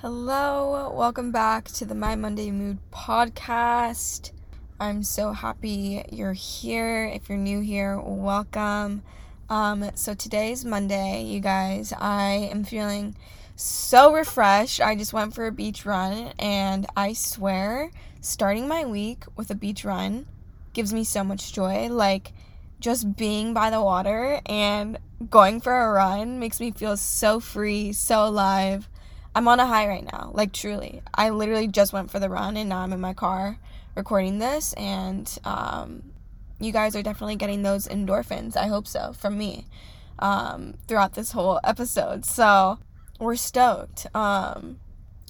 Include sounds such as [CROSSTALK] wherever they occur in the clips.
Hello, welcome back to the My Monday Mood podcast. I'm so happy you're here. If you're new here, welcome. Um, so today's Monday, you guys. I am feeling so refreshed. I just went for a beach run, and I swear, starting my week with a beach run gives me so much joy. Like, just being by the water and going for a run makes me feel so free, so alive. I'm on a high right now, like truly. I literally just went for the run and now I'm in my car recording this, and um, you guys are definitely getting those endorphins. I hope so from me um, throughout this whole episode. So we're stoked. Um,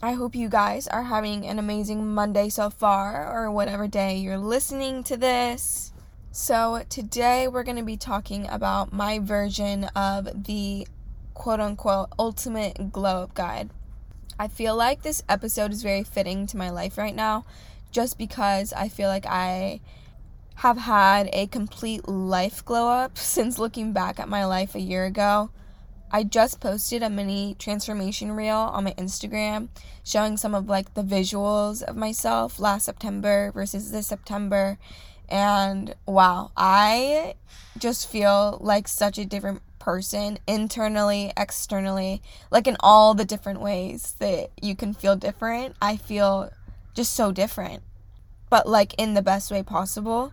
I hope you guys are having an amazing Monday so far, or whatever day you're listening to this. So, today we're going to be talking about my version of the quote unquote ultimate glow up guide. I feel like this episode is very fitting to my life right now just because I feel like I have had a complete life glow up [LAUGHS] since looking back at my life a year ago. I just posted a mini transformation reel on my Instagram showing some of like the visuals of myself last September versus this September and wow, I just feel like such a different person internally, externally, like in all the different ways that you can feel different. I feel just so different, but like in the best way possible.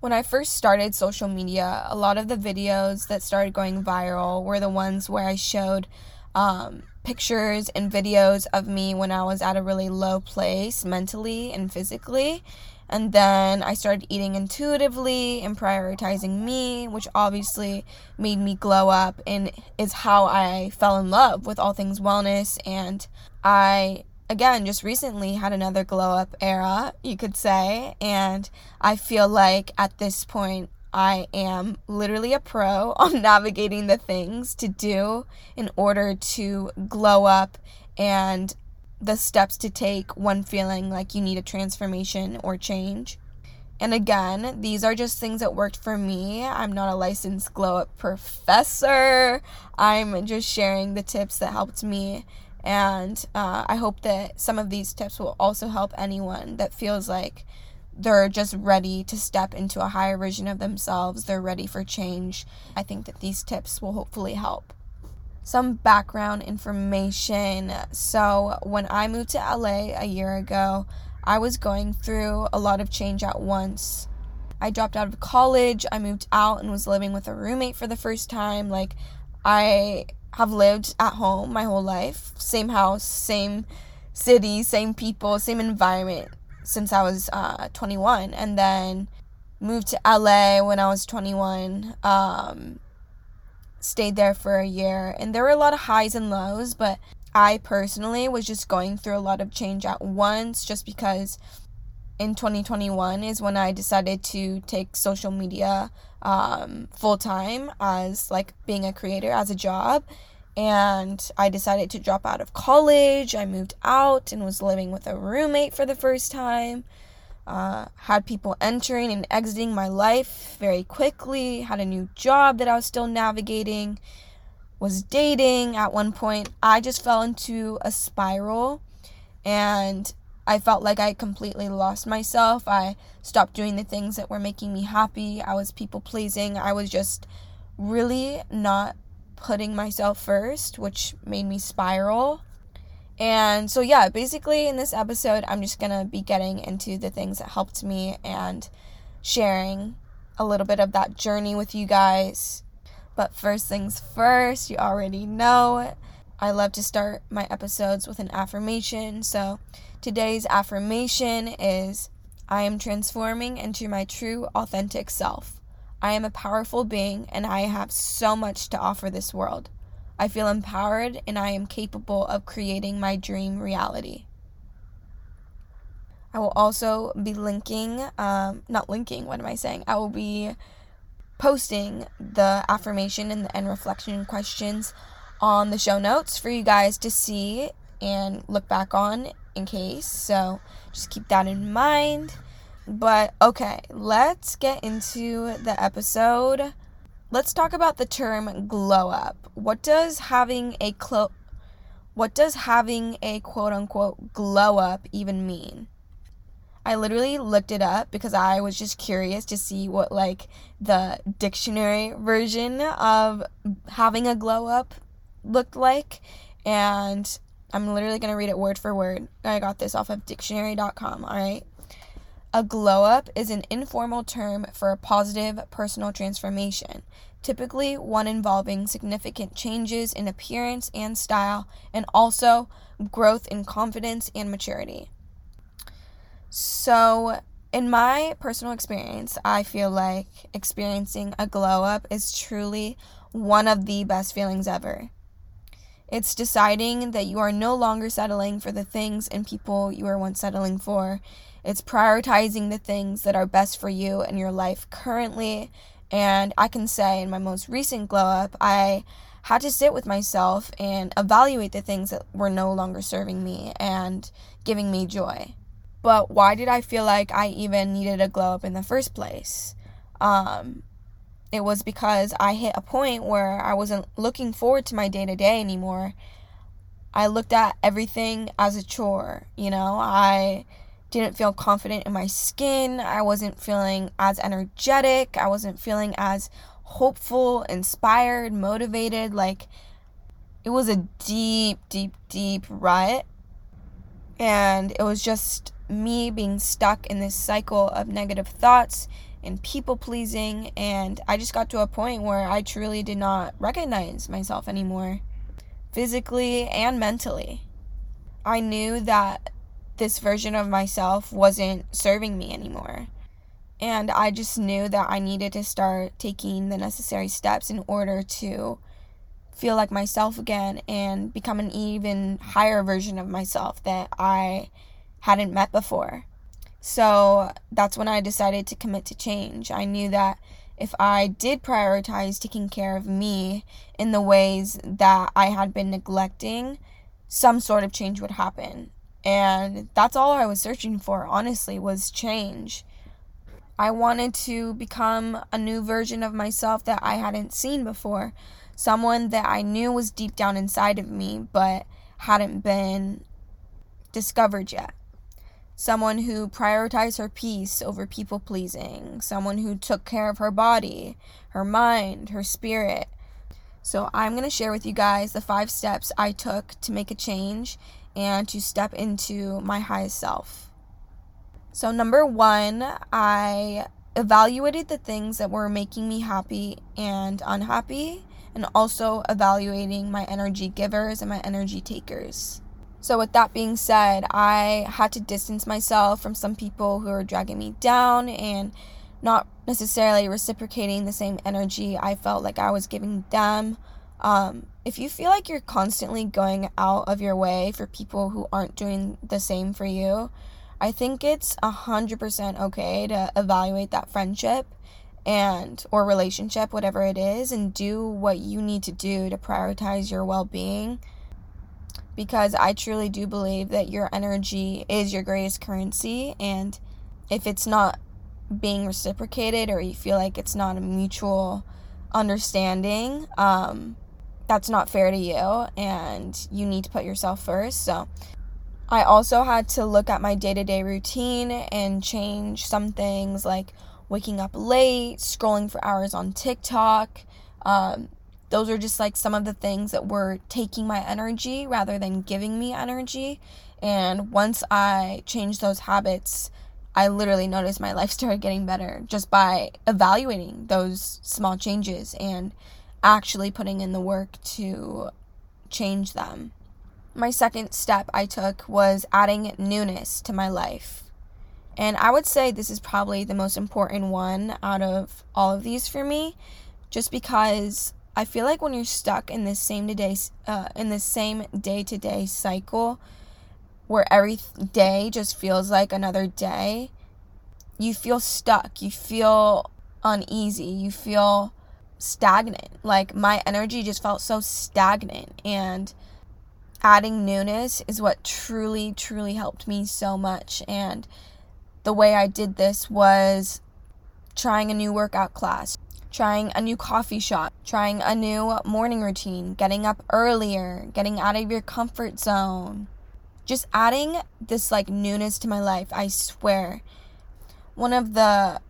When I first started social media, a lot of the videos that started going viral were the ones where I showed um, pictures and videos of me when I was at a really low place mentally and physically. And then I started eating intuitively and prioritizing me, which obviously made me glow up and is how I fell in love with all things wellness. And I, again, just recently had another glow up era, you could say. And I feel like at this point, I am literally a pro [LAUGHS] on navigating the things to do in order to glow up and the steps to take when feeling like you need a transformation or change. And again, these are just things that worked for me. I'm not a licensed glow up professor. I'm just sharing the tips that helped me. And uh, I hope that some of these tips will also help anyone that feels like they're just ready to step into a higher version of themselves. They're ready for change. I think that these tips will hopefully help some background information. So, when I moved to LA a year ago, I was going through a lot of change at once. I dropped out of college, I moved out and was living with a roommate for the first time. Like, I have lived at home my whole life, same house, same city, same people, same environment since I was uh, 21. And then moved to LA when I was 21. Um, stayed there for a year and there were a lot of highs and lows, but I personally was just going through a lot of change at once just because in 2021 is when I decided to take social media um, full time as like being a creator as a job. And I decided to drop out of college. I moved out and was living with a roommate for the first time uh, had people entering and exiting my life very quickly, had a new job that I was still navigating, was dating at one point. I just fell into a spiral and I felt like I completely lost myself. I stopped doing the things that were making me happy. I was people pleasing. I was just really not putting myself first, which made me spiral. And so, yeah, basically in this episode, I'm just going to be getting into the things that helped me and sharing a little bit of that journey with you guys. But first things first, you already know I love to start my episodes with an affirmation. So today's affirmation is I am transforming into my true, authentic self. I am a powerful being and I have so much to offer this world. I feel empowered and I am capable of creating my dream reality. I will also be linking, um, not linking, what am I saying? I will be posting the affirmation and the end reflection questions on the show notes for you guys to see and look back on in case. So just keep that in mind. But okay, let's get into the episode. Let's talk about the term glow up. What does having a clo- what does having a quote unquote glow up even mean? I literally looked it up because I was just curious to see what like the dictionary version of having a glow up looked like and I'm literally going to read it word for word. I got this off of dictionary.com, all right? A glow up is an informal term for a positive personal transformation, typically one involving significant changes in appearance and style, and also growth in confidence and maturity. So, in my personal experience, I feel like experiencing a glow up is truly one of the best feelings ever. It's deciding that you are no longer settling for the things and people you were once settling for. It's prioritizing the things that are best for you and your life currently. And I can say in my most recent glow up, I had to sit with myself and evaluate the things that were no longer serving me and giving me joy. But why did I feel like I even needed a glow up in the first place? Um, it was because I hit a point where I wasn't looking forward to my day to day anymore. I looked at everything as a chore, you know? I didn't feel confident in my skin. I wasn't feeling as energetic. I wasn't feeling as hopeful, inspired, motivated. Like, it was a deep, deep, deep rut. And it was just me being stuck in this cycle of negative thoughts and people pleasing. And I just got to a point where I truly did not recognize myself anymore, physically and mentally. I knew that this version of myself wasn't serving me anymore. And I just knew that I needed to start taking the necessary steps in order to feel like myself again and become an even higher version of myself that I hadn't met before. So that's when I decided to commit to change. I knew that if I did prioritize taking care of me in the ways that I had been neglecting, some sort of change would happen. And that's all I was searching for, honestly, was change. I wanted to become a new version of myself that I hadn't seen before. Someone that I knew was deep down inside of me, but hadn't been discovered yet someone who prioritized her peace over people pleasing, someone who took care of her body, her mind, her spirit. So, I'm going to share with you guys the five steps I took to make a change and to step into my highest self. So, number one, I evaluated the things that were making me happy and unhappy, and also evaluating my energy givers and my energy takers. So, with that being said, I had to distance myself from some people who were dragging me down and not necessarily reciprocating the same energy I felt like I was giving them. Um, if you feel like you're constantly going out of your way for people who aren't doing the same for you, I think it's 100% okay to evaluate that friendship and or relationship whatever it is and do what you need to do to prioritize your well-being because I truly do believe that your energy is your greatest currency. And if it's not being reciprocated or you feel like it's not a mutual understanding, um, that's not fair to you and you need to put yourself first. So, I also had to look at my day to day routine and change some things like waking up late, scrolling for hours on TikTok, um, those are just like some of the things that were taking my energy rather than giving me energy. And once I changed those habits, I literally noticed my [LAUGHS] life started getting better just by evaluating those small changes and actually putting in the work to change them. My second step I took was adding newness to my life. And I would say this is probably the most important one out of all of these for me, just because I feel like when you're stuck in this same day uh, in the same day to day cycle, where every day just feels like another day, you feel stuck. You feel uneasy. You feel stagnant. Like my energy just felt so stagnant and adding newness is what truly truly helped me so much and the way I did this was trying a new workout class trying a new coffee shop, trying a new morning routine, getting up earlier, getting out of your comfort zone. Just adding this like newness to my life, I swear. One of the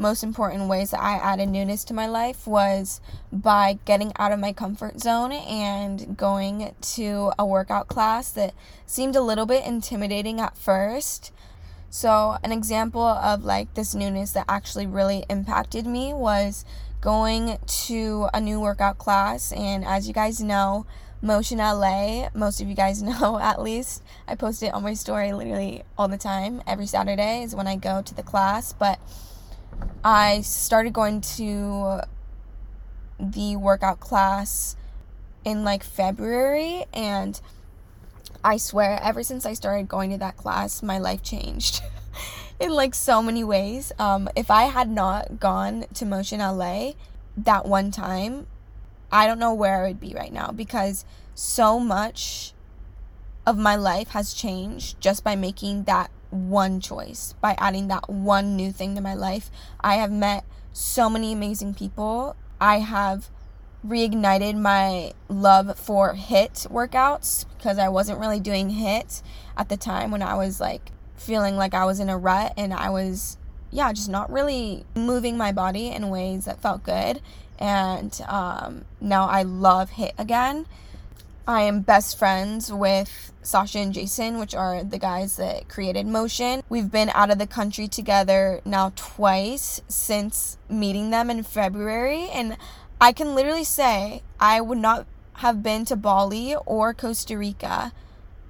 most important ways that I added newness to my life was by getting out of my comfort zone and going to a workout class that seemed a little bit intimidating at first. So, an example of like this newness that actually really impacted me was going to a new workout class. And as you guys know, Motion LA, most of you guys [LAUGHS] know at least, I post it on my story literally all the time. Every Saturday is when I go to the class. But I started going to the workout class in like February and I swear ever since I started going to that class my life changed [LAUGHS] in like so many ways. Um if I had not gone to Motion LA that one time, I don't know where I would be right now because so much of my life has changed just by making that one choice, by adding that one new thing to my life. I have met so many amazing people. I have reignited my love for HIIT workouts because I wasn't really doing HIIT at the time when I was like feeling like I was in a rut and I was yeah, just not really moving my body in ways that felt good. And um, now I love HIIT again. I am best friends with Sasha and Jason, which are the guys that created Motion. We've been out of the country together now twice since meeting them in February. And I can literally say I would not have been to Bali or Costa Rica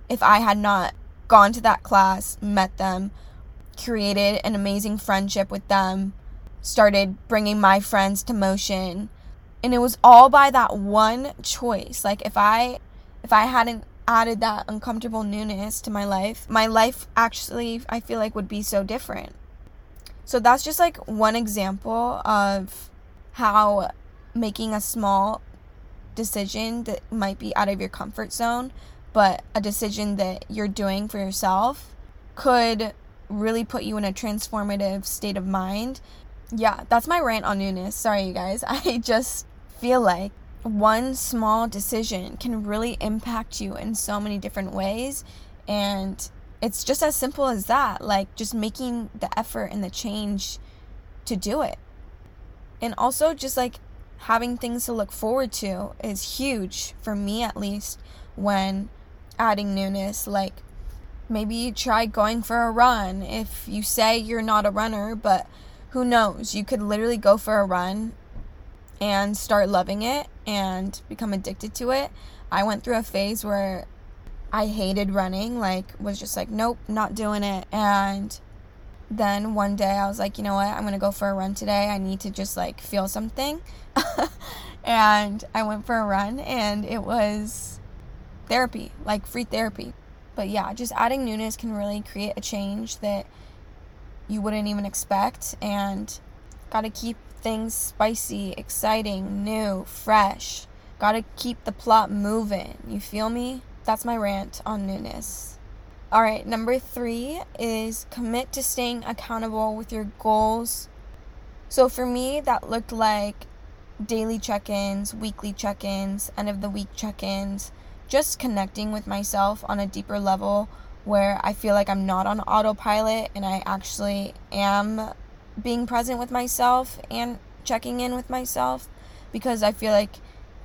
if I had not gone to that class, met them, created an amazing friendship with them, started bringing my friends to motion. And it was all by that one choice. Like if I if I hadn't added that uncomfortable newness to my life, my life actually I feel like would be so different. So that's just like one example of how making a small decision that might be out of your comfort zone, but a decision that you're doing for yourself could really put you in a transformative state of mind. Yeah, that's my rant on newness. Sorry, you guys. [LAUGHS] I just feel like one small decision can really impact you in so many different ways. And it's just as simple as that like, just making the effort and the change to do it. And also, just like having things to look forward to is huge for me, at least, when adding newness. Like, maybe try going for a run if you say you're not a runner, but who knows? You could literally go for a run and start loving it and become addicted to it. I went through a phase where I hated running, like, was just like, nope, not doing it. And then one day I was like, you know what? I'm going to go for a run today. I need to just like feel something. [LAUGHS] and I went for a run and it was therapy, like free therapy. But yeah, just adding newness can really create a change that you wouldn't even expect. And got to keep things spicy, exciting, new, fresh. Got to keep the plot moving. You feel me? That's my rant on newness. All right, number three is commit to staying accountable with your goals. So for me, that looked like daily check ins, weekly check ins, end of the week check ins, just connecting with myself on a deeper level where I feel like I'm not on autopilot and I actually am being present with myself and checking in with myself because I feel like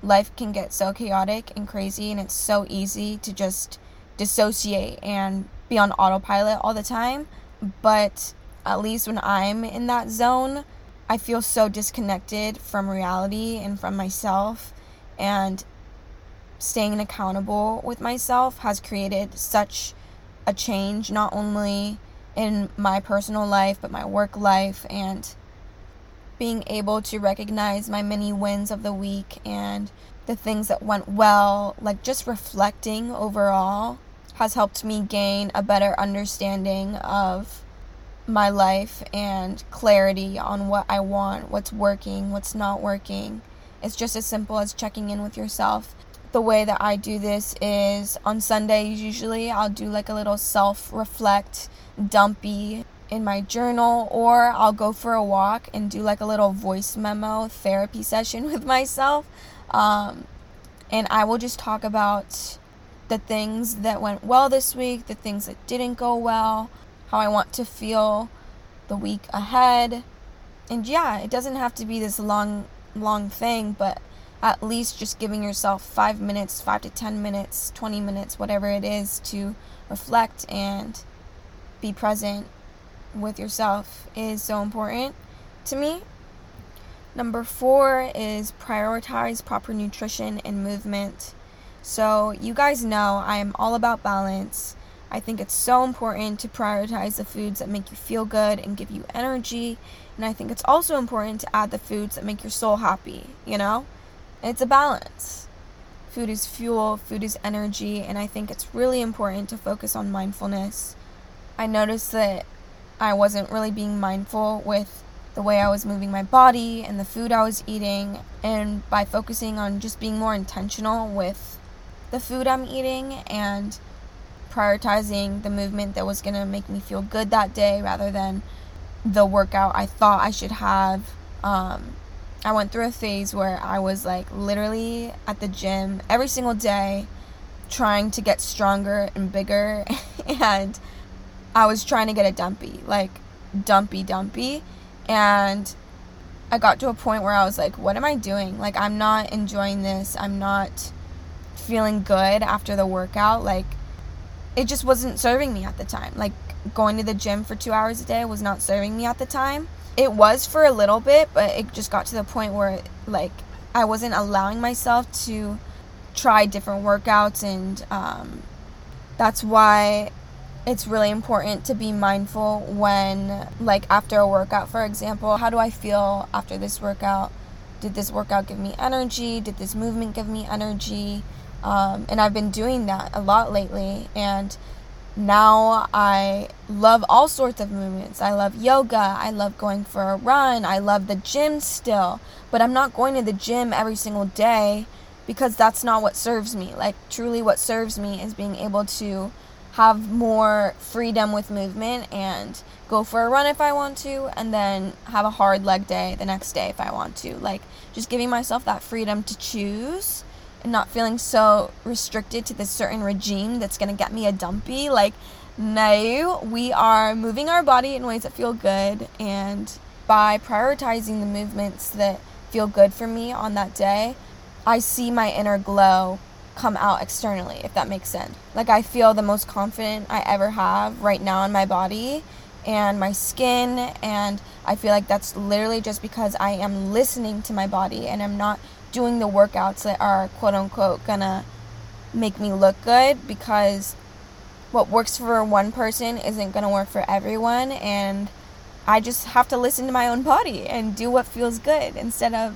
life can get so chaotic and crazy and it's so easy to just dissociate and be on autopilot all the time. But at least when I'm in that zone, I feel so disconnected from reality and from myself. And staying accountable with myself has created such a change, not only in my personal life, but my work life, and being able to recognize my many wins of the week and the things that went well, like just reflecting overall, has helped me gain a better understanding of my life and clarity on what I want, what's working, what's not working. It's just as simple as checking in with yourself the way that I do this is on Sundays, usually I'll do like a little self reflect, dumpy in my journal or I'll go for a walk and do like a little voice memo therapy [LAUGHS] session with myself. Um, and I will just talk about the things that went well this week, the things that didn't go well, how I want to feel the week ahead. And yeah, it doesn't have to be this long, long thing, but at least just giving yourself five minutes, five to 10 minutes, 20 minutes, whatever it is, to reflect and be present with yourself is so important to me. Number four is prioritize proper nutrition and movement. So, you guys know I am all about balance. I think it's so important to prioritize the foods that make you feel good and give you energy. And I think it's also important to add the foods that make your soul happy, you know? It's a balance. Food is fuel, food is energy, and I think it's really important to focus on mindfulness. I noticed that I wasn't really being mindful with the way I was moving my body and the food I was eating. And by focusing on just being more intentional with the food I'm eating and prioritizing the movement that was going to make me feel good that day rather than the workout I thought I should have. Um, I went through a phase where I was like literally at the gym every single day trying to get stronger and bigger [LAUGHS] and I was trying to get a dumpy, like dumpy dumpy and I got to a point where I was like, what am I doing? Like I'm not enjoying this. I'm not feeling good after the workout. Like it just wasn't serving me at the time. Like going to the gym for 2 hours a day was not serving me at the time. It was for a little bit, but it just got to the point where like I wasn't allowing myself to try different workouts and um, that's why it's really important to be mindful when, like, after a workout, for example, how do I feel after this workout? Did this workout give me energy? Did this movement give me energy? Um, and I've been doing that a lot lately. And now I love all sorts of movements. I love yoga. I love going for a run. I love the gym still. But I'm not going to the gym every single day because that's not what serves me. Like, truly, what serves me is being able to have more freedom with movement and go for a run if I want to, and then have a hard leg day the next day if I want to. Like, just giving myself that freedom to choose not feeling so restricted to this certain regime that's gonna get me a dumpy. Like, no, we are moving our body in ways that feel good, and by prioritizing the movements that feel good for me on that day, I see my inner glow come out externally, if that makes sense. Like, I feel the most confident I ever have right now in my body and my skin, and I feel like that's literally just because I am listening to my body and I'm not doing the workouts that are quote unquote gonna make me look good because what works for one person isn't gonna work for everyone, and I just have to listen to my own body and do what feels good instead of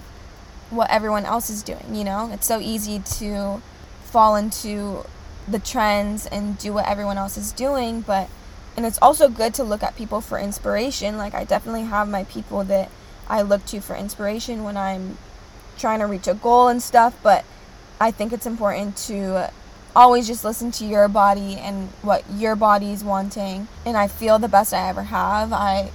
what everyone else is doing, you know? It's so easy to fall into the trends and do what everyone else is doing, but and it's also good to look at people for inspiration. Like I definitely have my people that I look to for inspiration when I'm trying to reach a goal and stuff, but I think it's important to always just listen to your body and what your body is wanting. And I feel the best I ever have. I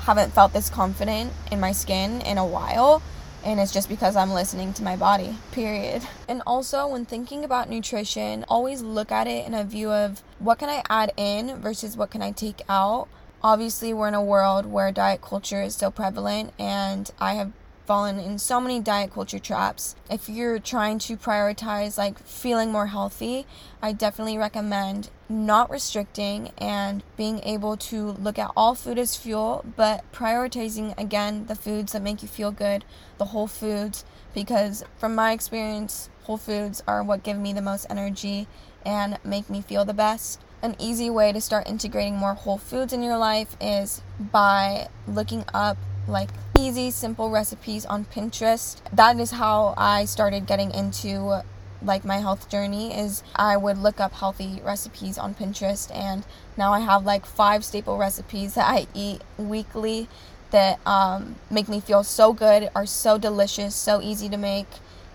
haven't felt this confident in my skin in a while and it's just because I'm listening to my body, period. And also, when thinking about nutrition, always look at it in a view of what can I add in versus what can I take out. Obviously, we're in a world where diet culture is so prevalent, and I have fallen in so many diet culture traps. If you're trying to prioritize like feeling more healthy, I definitely recommend not restricting and being able to look at all food as fuel, but prioritizing again the foods that make you feel good, the whole foods, because from my experience, whole foods are what give me the most energy and make me feel the best. An easy way to start integrating more whole foods in your life is by looking up like easy, simple recipes on Pinterest. That is how I started getting into like my health journey is I would look up healthy recipes on Pinterest and now I have like five staple recipes that I eat weekly that um, make me feel so good, are so delicious, so easy to make,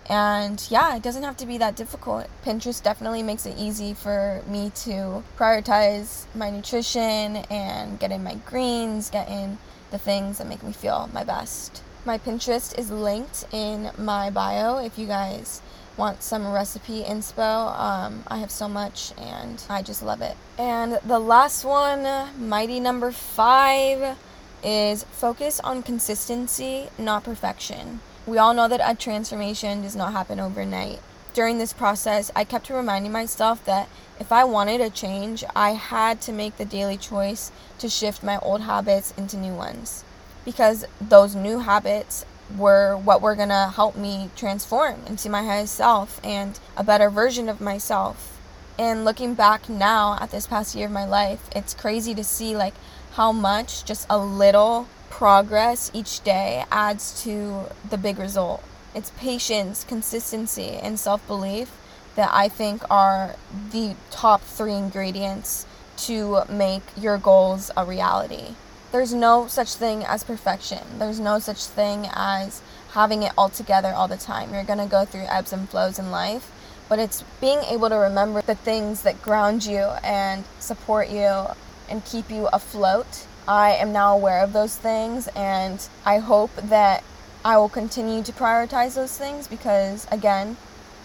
And yeah, it doesn't have to be that difficult. Pinterest definitely makes it easy for me to prioritize my nutrition and get in my greens, get in the things that make me feel my best. My Pinterest is linked in my bio if you guys want some recipe inspo. Um, I have so much and I just love it. And the last one, mighty number five, is focus on consistency, not perfection. We all know that a transformation does not happen overnight. During this process, I kept reminding myself that if I wanted a change, I had to make the daily choice to shift my old habits into new ones. Because those new habits were what were going to help me transform into my highest self and a better version of myself. And looking back now at this past year of my life, it's crazy to see like how much just a little progress each day adds to the big result. It's patience, consistency, and self belief that I think are the top three ingredients to make your goals a reality. There's no such thing as perfection, there's no such thing as having it all together all the time. You're going to go through ebbs and flows in life, but it's being able to remember the things that ground you and support you and keep you afloat I am now aware of those things, and I hope that I will continue to prioritize those things because, again,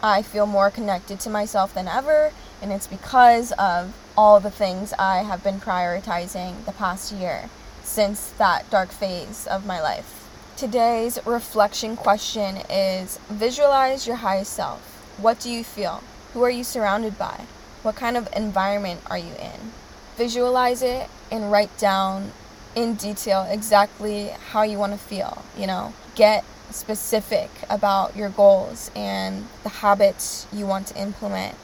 I feel more connected to myself than ever, and it's because of all the things I have been prioritizing the past year since that dark phase of my life. Today's reflection question is Visualize your highest self. What do you feel? Who are you surrounded by? What kind of environment are you in? Visualize it and write down in detail exactly how you want to feel, you know. Get specific about your goals and the habits you want to implement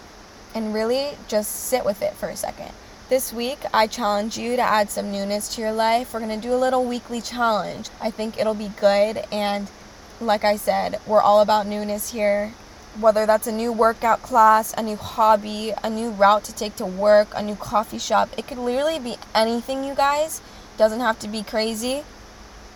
and really just sit with it for a second. This week, I challenge you to add some newness to your life. We're going to do a little weekly challenge. I think it'll be good. And like I said, we're all about newness here whether that's a new workout class, a new hobby, a new route to take to work, a new coffee shop. It could literally be anything, you guys. Doesn't have to be crazy.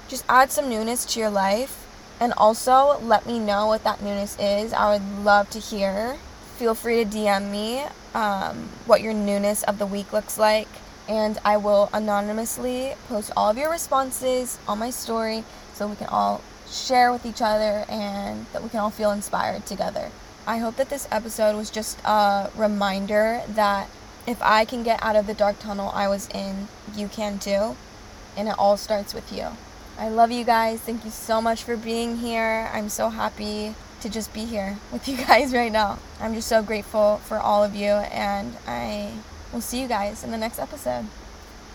Just add some newness to your life. And also let me know what that newness is. I would love to hear. Feel free to DM me um, what your newness of the week looks like. And I will anonymously post all of your responses on my story so we can all share with each other and that we can all feel inspired together. I hope that this episode was just a reminder that if I can get out of the dark tunnel I was in, you can too. And it all starts with you. I love you guys. Thank you so much for being here. I'm so happy to just be here with you [LAUGHS] guys right now. I'm just so grateful for all of you, and I will see you guys in the next episode.